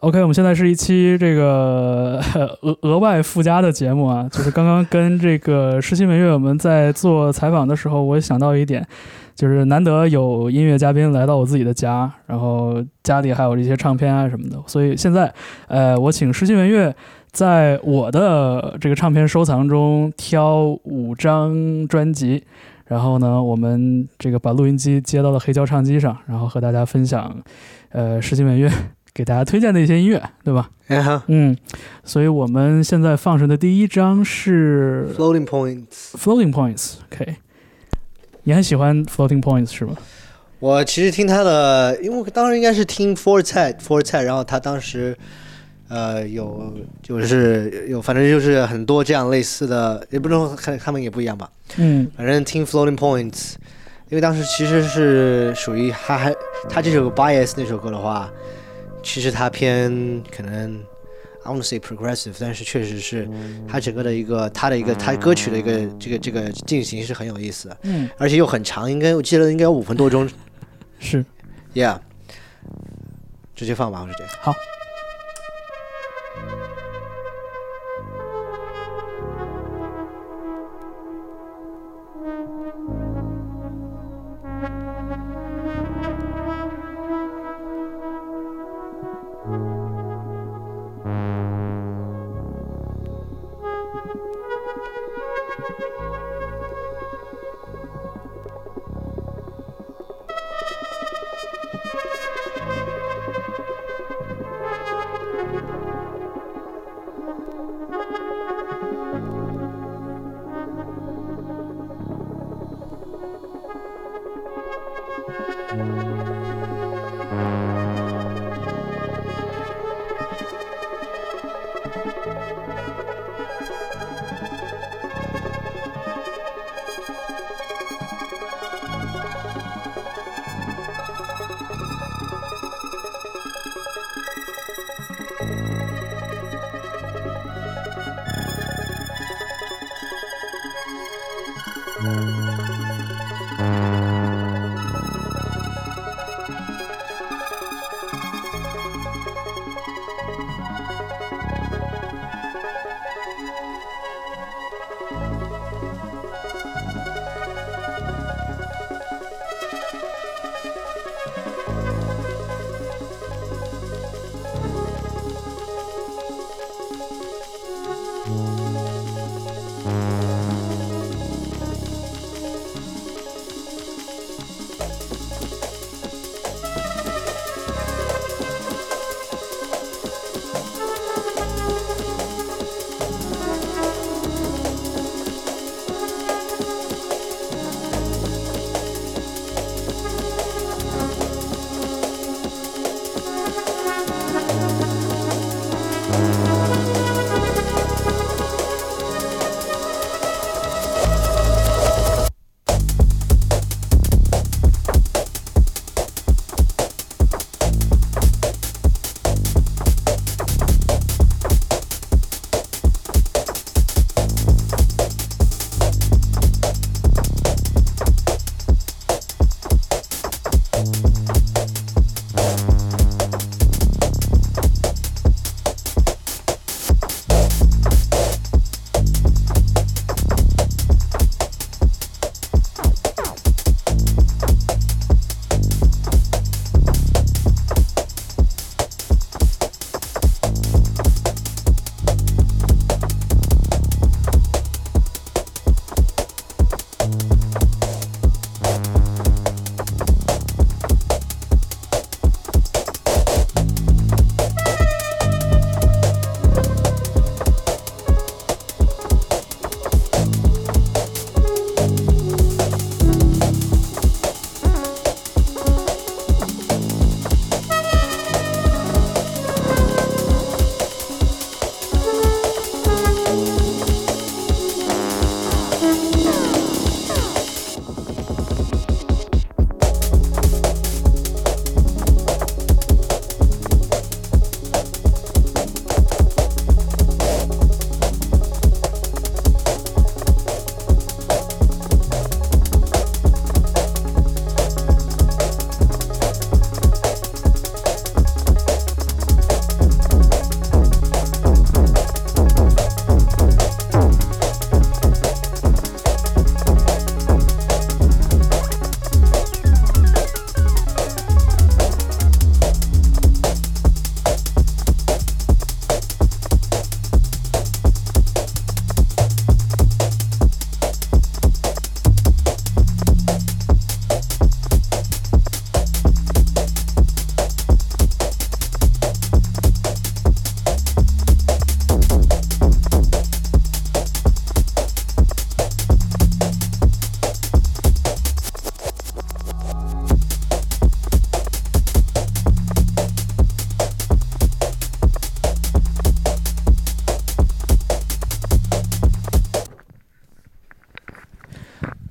OK，我们现在是一期这个 额额外附加的节目啊，就是刚刚跟这个诗心文乐我们在做采访的时候，我也想到一点，就是难得有音乐嘉宾来到我自己的家，然后家里还有这些唱片啊什么的，所以现在呃，我请诗心文乐在我的这个唱片收藏中挑五张专辑。然后呢，我们这个把录音机接到了黑胶唱机上，然后和大家分享，呃，诗心文乐给大家推荐的一些音乐，对吧？嗯，所以我们现在放上的第一张是 Floating Points。Floating Points，OK。你很喜欢 Floating Points 是吗？我其实听他的，因为我当时应该是听 Four Tet Four Tet，然后他当时。呃，有就是有，反正就是很多这样类似的，也不能看他们也不一样吧。嗯，反正听 Floating Points，因为当时其实是属于他还他这首 Bias 那首歌的话，其实他偏可能 I want to say progressive，但是确实是他整个的一个他的一个他歌曲的一个这个这个进行是很有意思的。嗯，而且又很长，应该我记得应该有五分多钟。是，Yeah，直接放吧，我直接。好。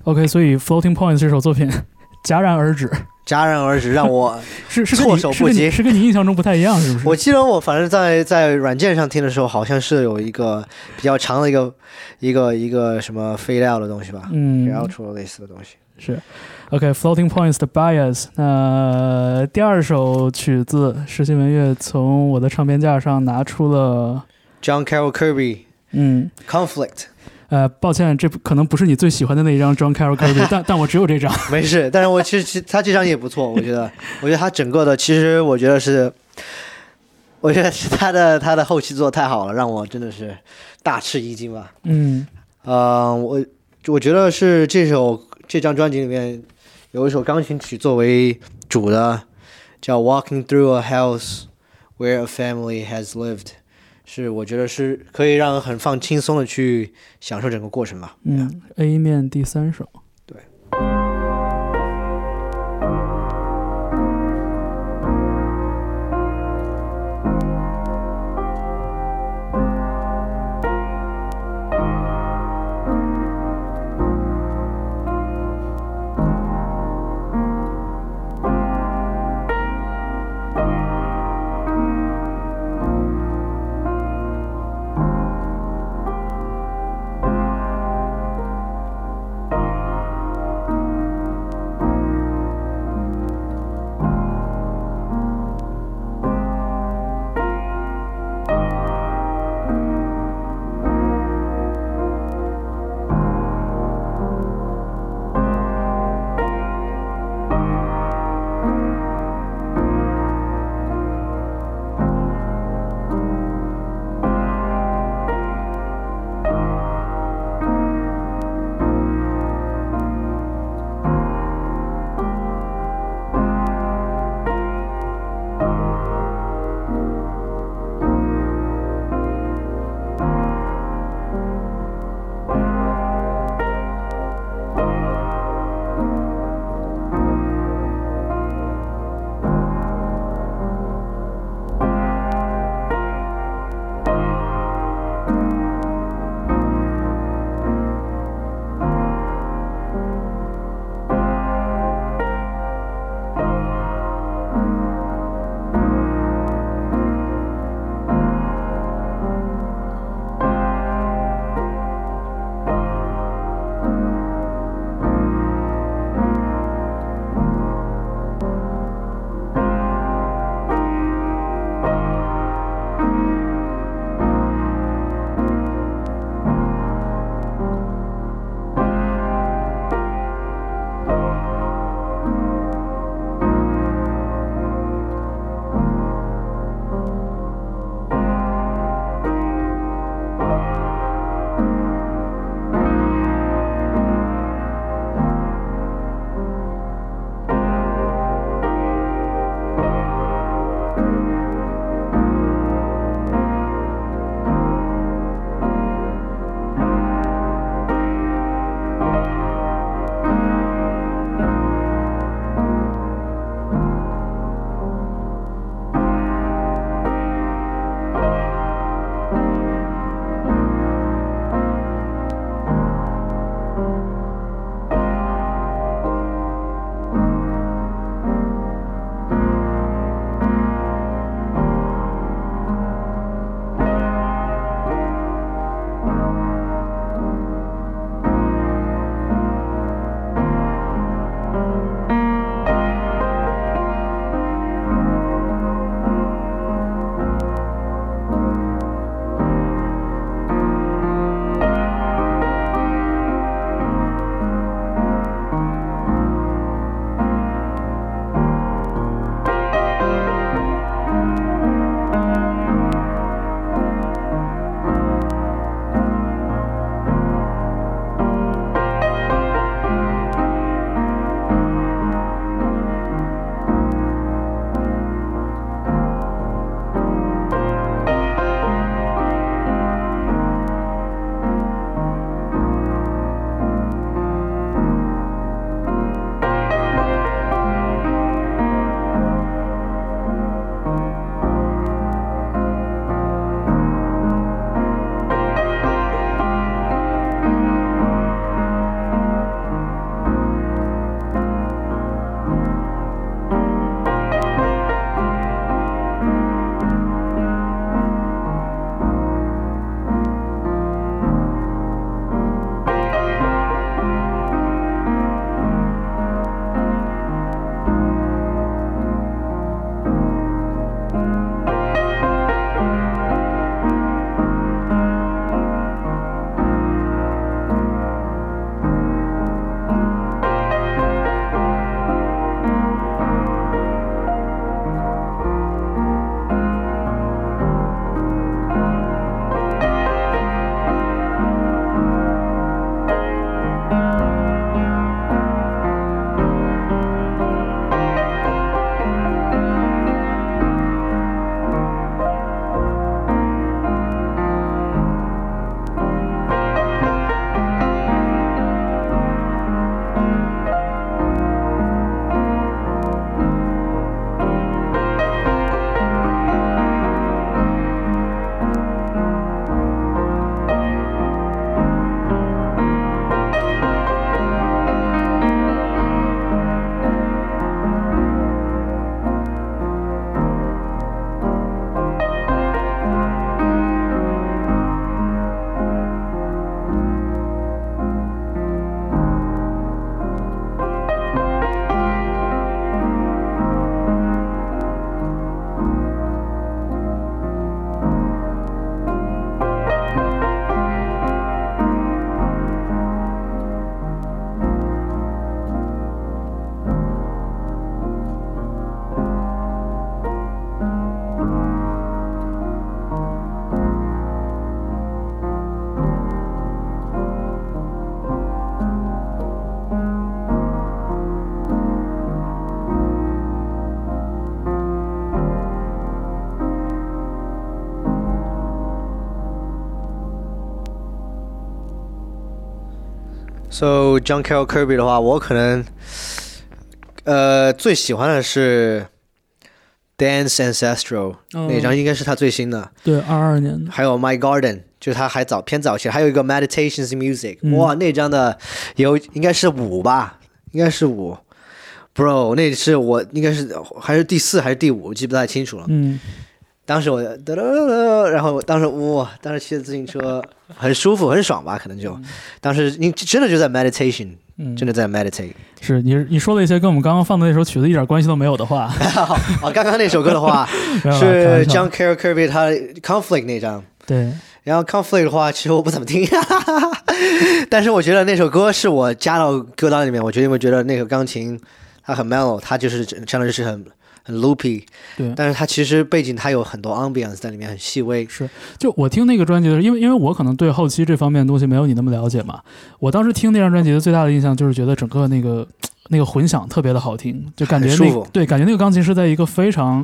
OK，所以 Floating Points 这首作品 戛然而止，戛然而止，让我 是是措手不及是跟你印象中不太一样，是不是？我记得我反正在在软件上听的时候，好像是有一个比较长的一个一个一个什么废料的东西吧，嗯，然后出了类似的东西。是，OK，Floating、Points 的 Bias。那第二首曲子，实习文乐从我的唱片架上拿出了，John Carroll Kirby 嗯，Conflict，呃，抱歉，这可能不是你最喜欢的那一张 John Carroll Kirby，但但我只有这张。没事，但是我其实其实他这张也不错，我觉得，我觉得他整个的，其实我觉得是，我觉得是他的他的后期做的太好了，让我真的是大吃一惊吧。嗯呃，我我觉得是这首这张专辑里面有一首钢琴曲作为主的，叫《Walking Through a House Where a Family Has Lived》，是我觉得是可以让很放轻松的去享受整个过程吧。嗯，A 面第三首。So John Carroll Kirby 的话，我可能呃最喜欢的是 Dance Ancestral、那张，应该是他最新的。对，二二年的。还有 My Garden，就是他还早偏早期，还有一个 Meditations Music，、嗯哇，那张的有应该是五吧，应该是五。Bro，那是我应该是还是第四还是第五，我记不太清楚了。嗯，当时我哒哒哒哒，然后当时哇，当时骑着自行车很舒服很爽吧，可能就，当时你真的就在 meditation，嗯。真的在 meditate。是你你说了一些跟我们刚刚放的那首曲子一点关系都没有的话，啊，刚刚那首歌的话 没有啦开是玩笑。John Carroll Kirby 他 Conflict 那张，对，然后 Conflict 的话，其实我不怎么听，但是我觉得那首歌是我加到歌单里面，我觉得因为觉得那个钢琴它很 mellow，它就是相当于是很很 loopy，对。但是它其实背景它有很多 ambience 在里面，很细微。是。就我听那个专辑的时候，因为因为我可能对后期这方面的东西没有你那么了解嘛，我当时听那张专辑的最大的印象就是觉得整个那个 那个混响特别的好听，就感觉那个对，感觉那个钢琴是在一个非常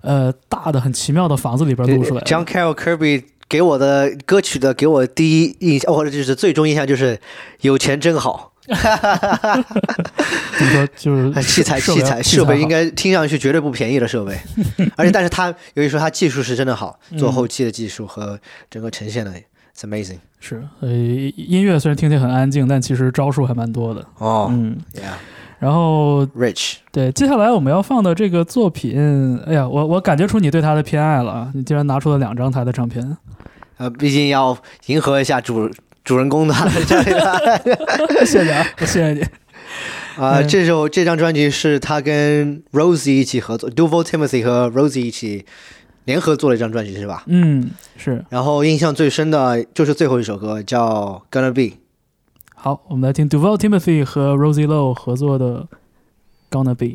呃大的很奇妙的房子里边录出来的。John Carroll Kirby 给我的歌曲的给我第一印象，或者就是最终印象就是有钱真好，怎么说就是器材设器材设备应该该听上去绝对不便宜的设备，而且但是他由于说他技术是真的好，做嗯后期的技术和整个呈现的，it's amazing 是呃音乐虽然听起来很安静，但其实招数还蛮多的。哦、嗯，y e a h 然后 rich 对，接下来我们要放的这个作品，哎呀，我我感觉出你对他的偏爱了啊！你竟然拿出了两张他的唱片，呃，毕竟要迎合一下主主人公的 谢谢啊，谢谢你。啊，嗯这首这张专辑是他跟 Rosie 一起合作，Duval Timothy 和 Rosie 一起联合做了一张专辑是吧？嗯，是然后印象最深的就是最后一首歌叫 Gonna Be。好，我们来听 Duval Timothy 和 Rosie Lowe 合作的《Gonna Be》。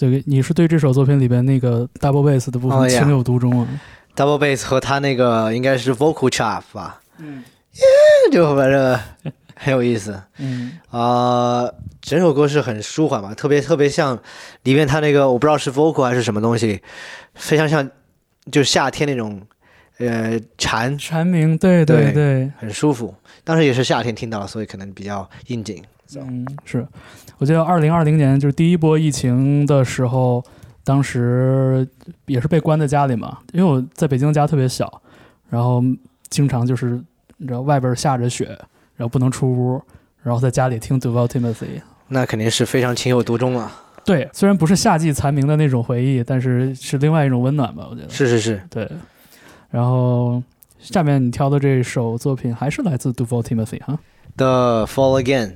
所以你是对这首作品里边那个 double bass 的部分情有独钟啊？double bass 和他那个应该是 vocal chop 吧，嗯就反正很有意思。嗯啊、整首歌是很舒缓吧，特别特别像里面他那个我不知道是 vocal 还是什么东西，非常像就夏天那种呃蝉，蝉鸣，对对对对，很舒服。当时也是夏天听到，所以可能比较应景。嗯，是，我记得二零二零年就是第一波疫情的时候，当时也是被关在家里嘛，因为我在北京家特别小，然后经常就是你知道外边下着雪，然后不能出屋，然后在家里听 Devout Timothy。那肯定是非常情有独钟啊。对，虽然不是夏季蝉鸣的那种回忆，但是是另外一种温暖吧，我觉得。是是是，对，然后下面你挑的这首作品还是来自 Devout Timothy 哈。The Fall Again。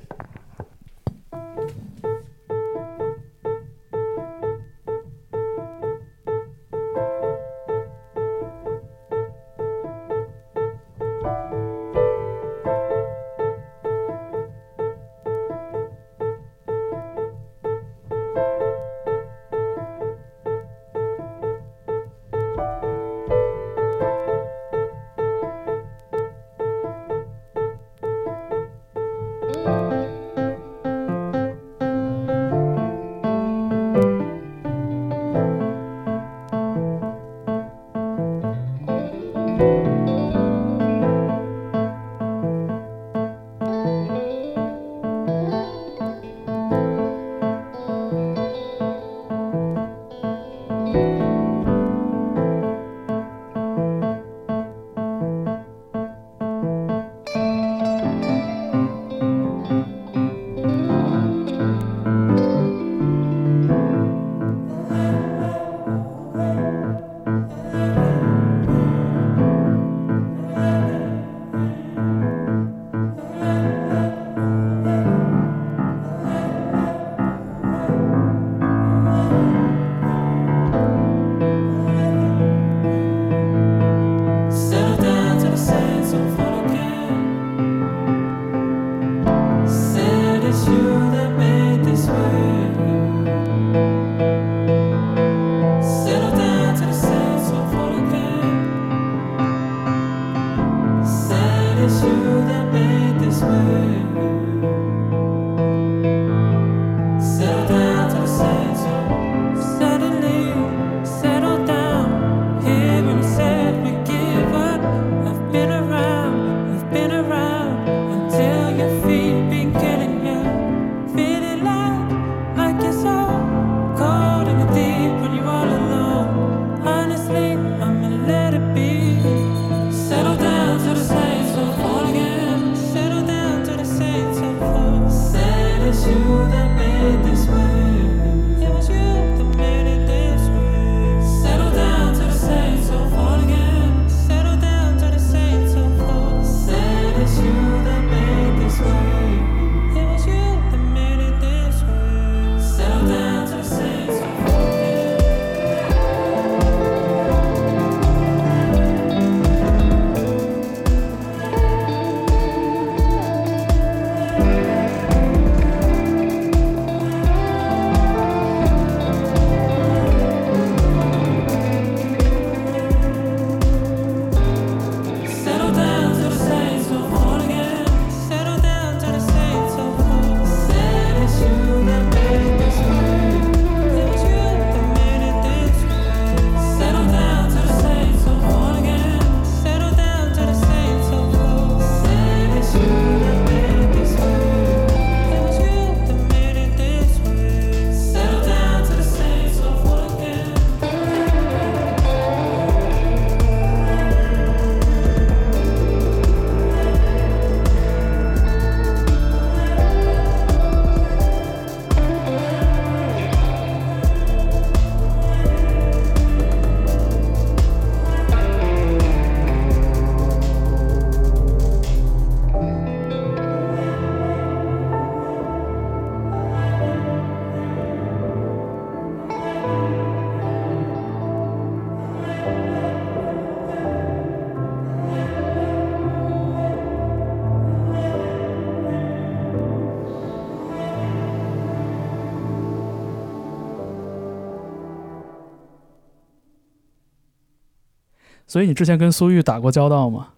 所以你之前跟苏玉打过交道吗？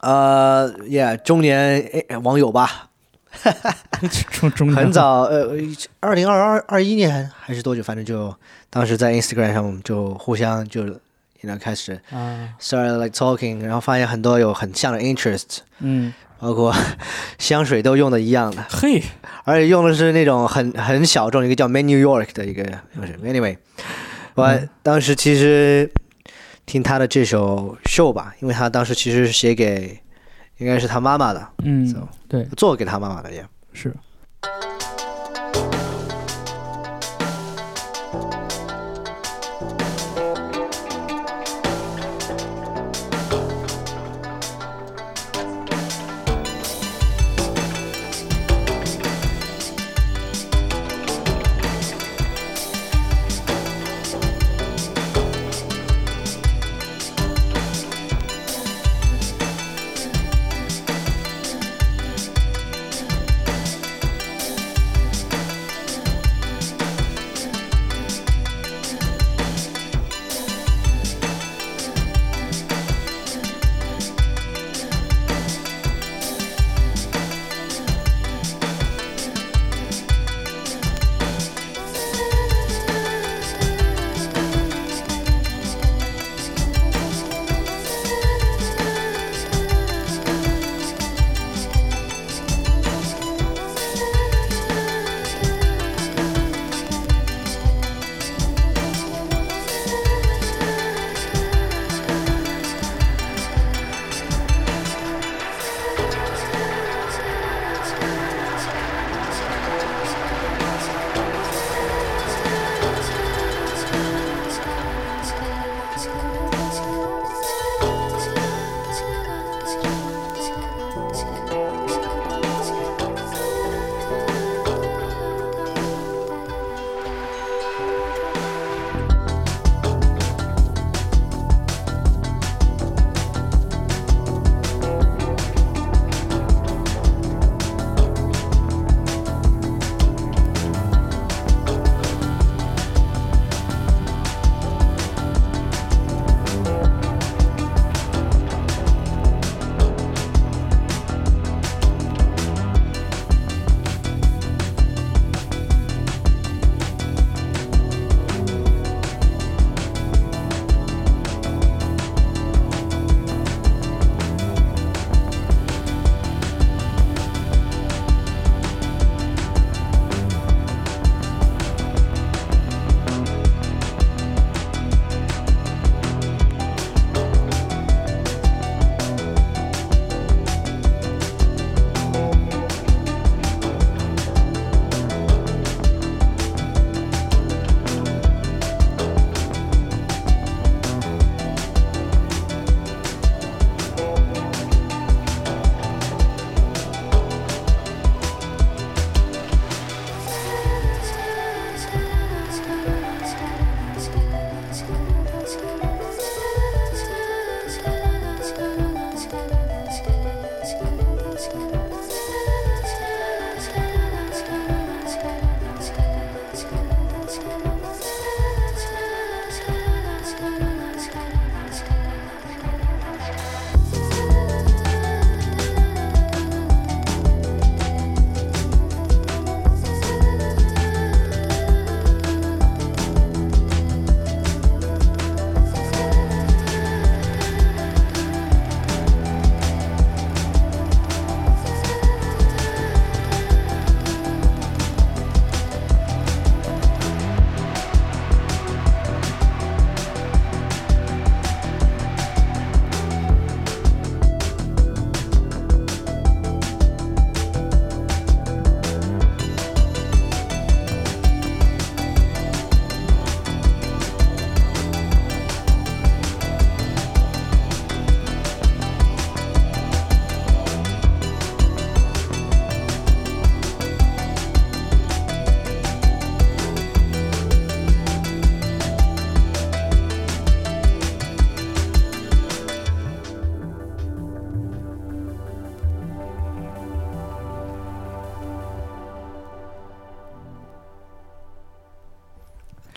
呃，Yeah，中年诶网友吧，中中很早，呃，二零二二二一年还是多久？反正就当时在 Instagram 上就互相就 you know 开始啊，started like talking，然后发现很多有很像的 interest，嗯，包括香水都用的一样的，嘿，而且用的是那种很很小众一个叫 Man New York 的一个香水。Anyway，我嗯。当时其实听他的这首 show 吧，因为他当时其实是写给应该是他妈妈的，嗯 So，对，做给他妈妈的也。是。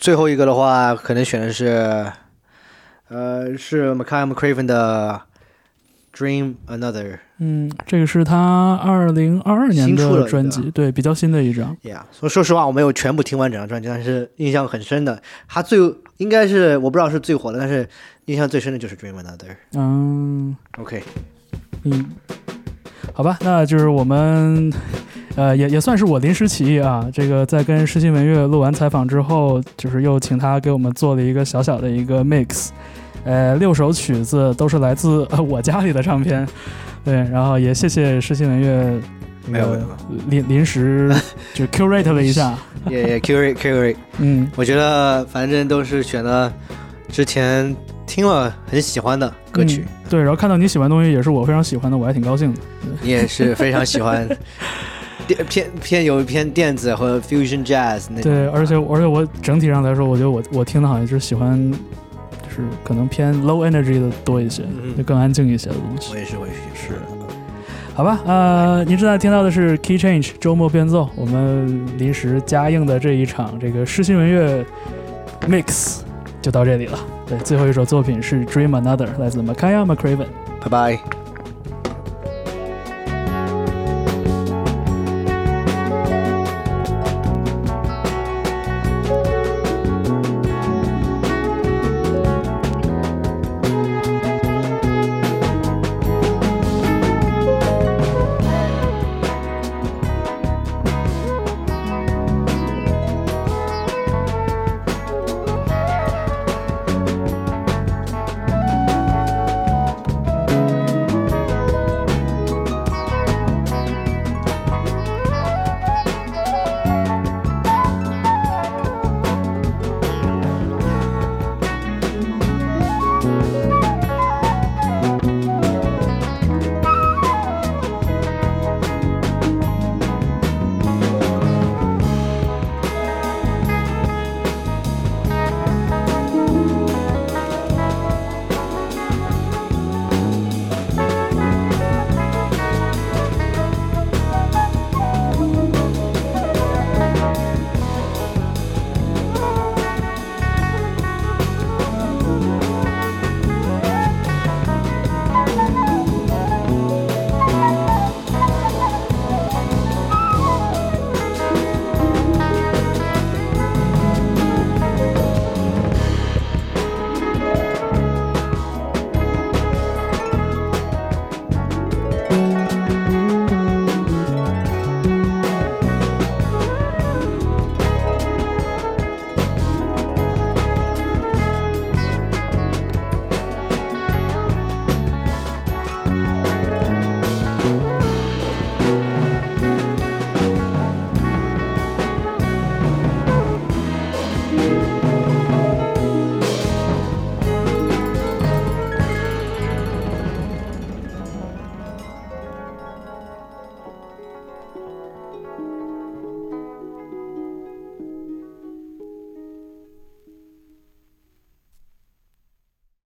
最后一个的话，可能选的是呃，是 m c k a y McCraven 的《Dream Another》。嗯，这个是他二零二二年新出的的专辑，对，比较新的一张。Yeah，说说实话，我没有全部听完整张专辑，但是印象很深的，他最应该是我不知道是最火的，但是印象最深的就是《Dream Another》。嗯 OK，嗯，好吧，那就是我们。呃，也也算是我临时起意啊。这个在跟诗心文乐录完采访之后，就是又请他给我们做了一个小小的一个 mix，呃，六首曲子都是来自、呃、我家里的唱片，对，然后也谢谢诗心文乐没有没有，临临时就 curate 了一下，也也 curate curate，嗯，我觉得反正都是选了之前听了很喜欢的歌曲，嗯对，然后看到你喜欢的东西也是我非常喜欢的，我还挺高兴的。你也是非常喜欢 电偏偏有偏电子和 fusion jazz 那种。对，而且而且我整体上来说，我觉得我我听的好像就是喜欢，就是可能偏 low energy 的多一些，嗯就更安静一些的东西我。也是，我也是，是好吧，呃，您正在听到的是 Key Change 周末变奏，我们临时加映的这一场这个诗心文乐 mix 就到这里了。对，最后一首作品是 Dream Another，来自 Makaya McCraven。拜拜。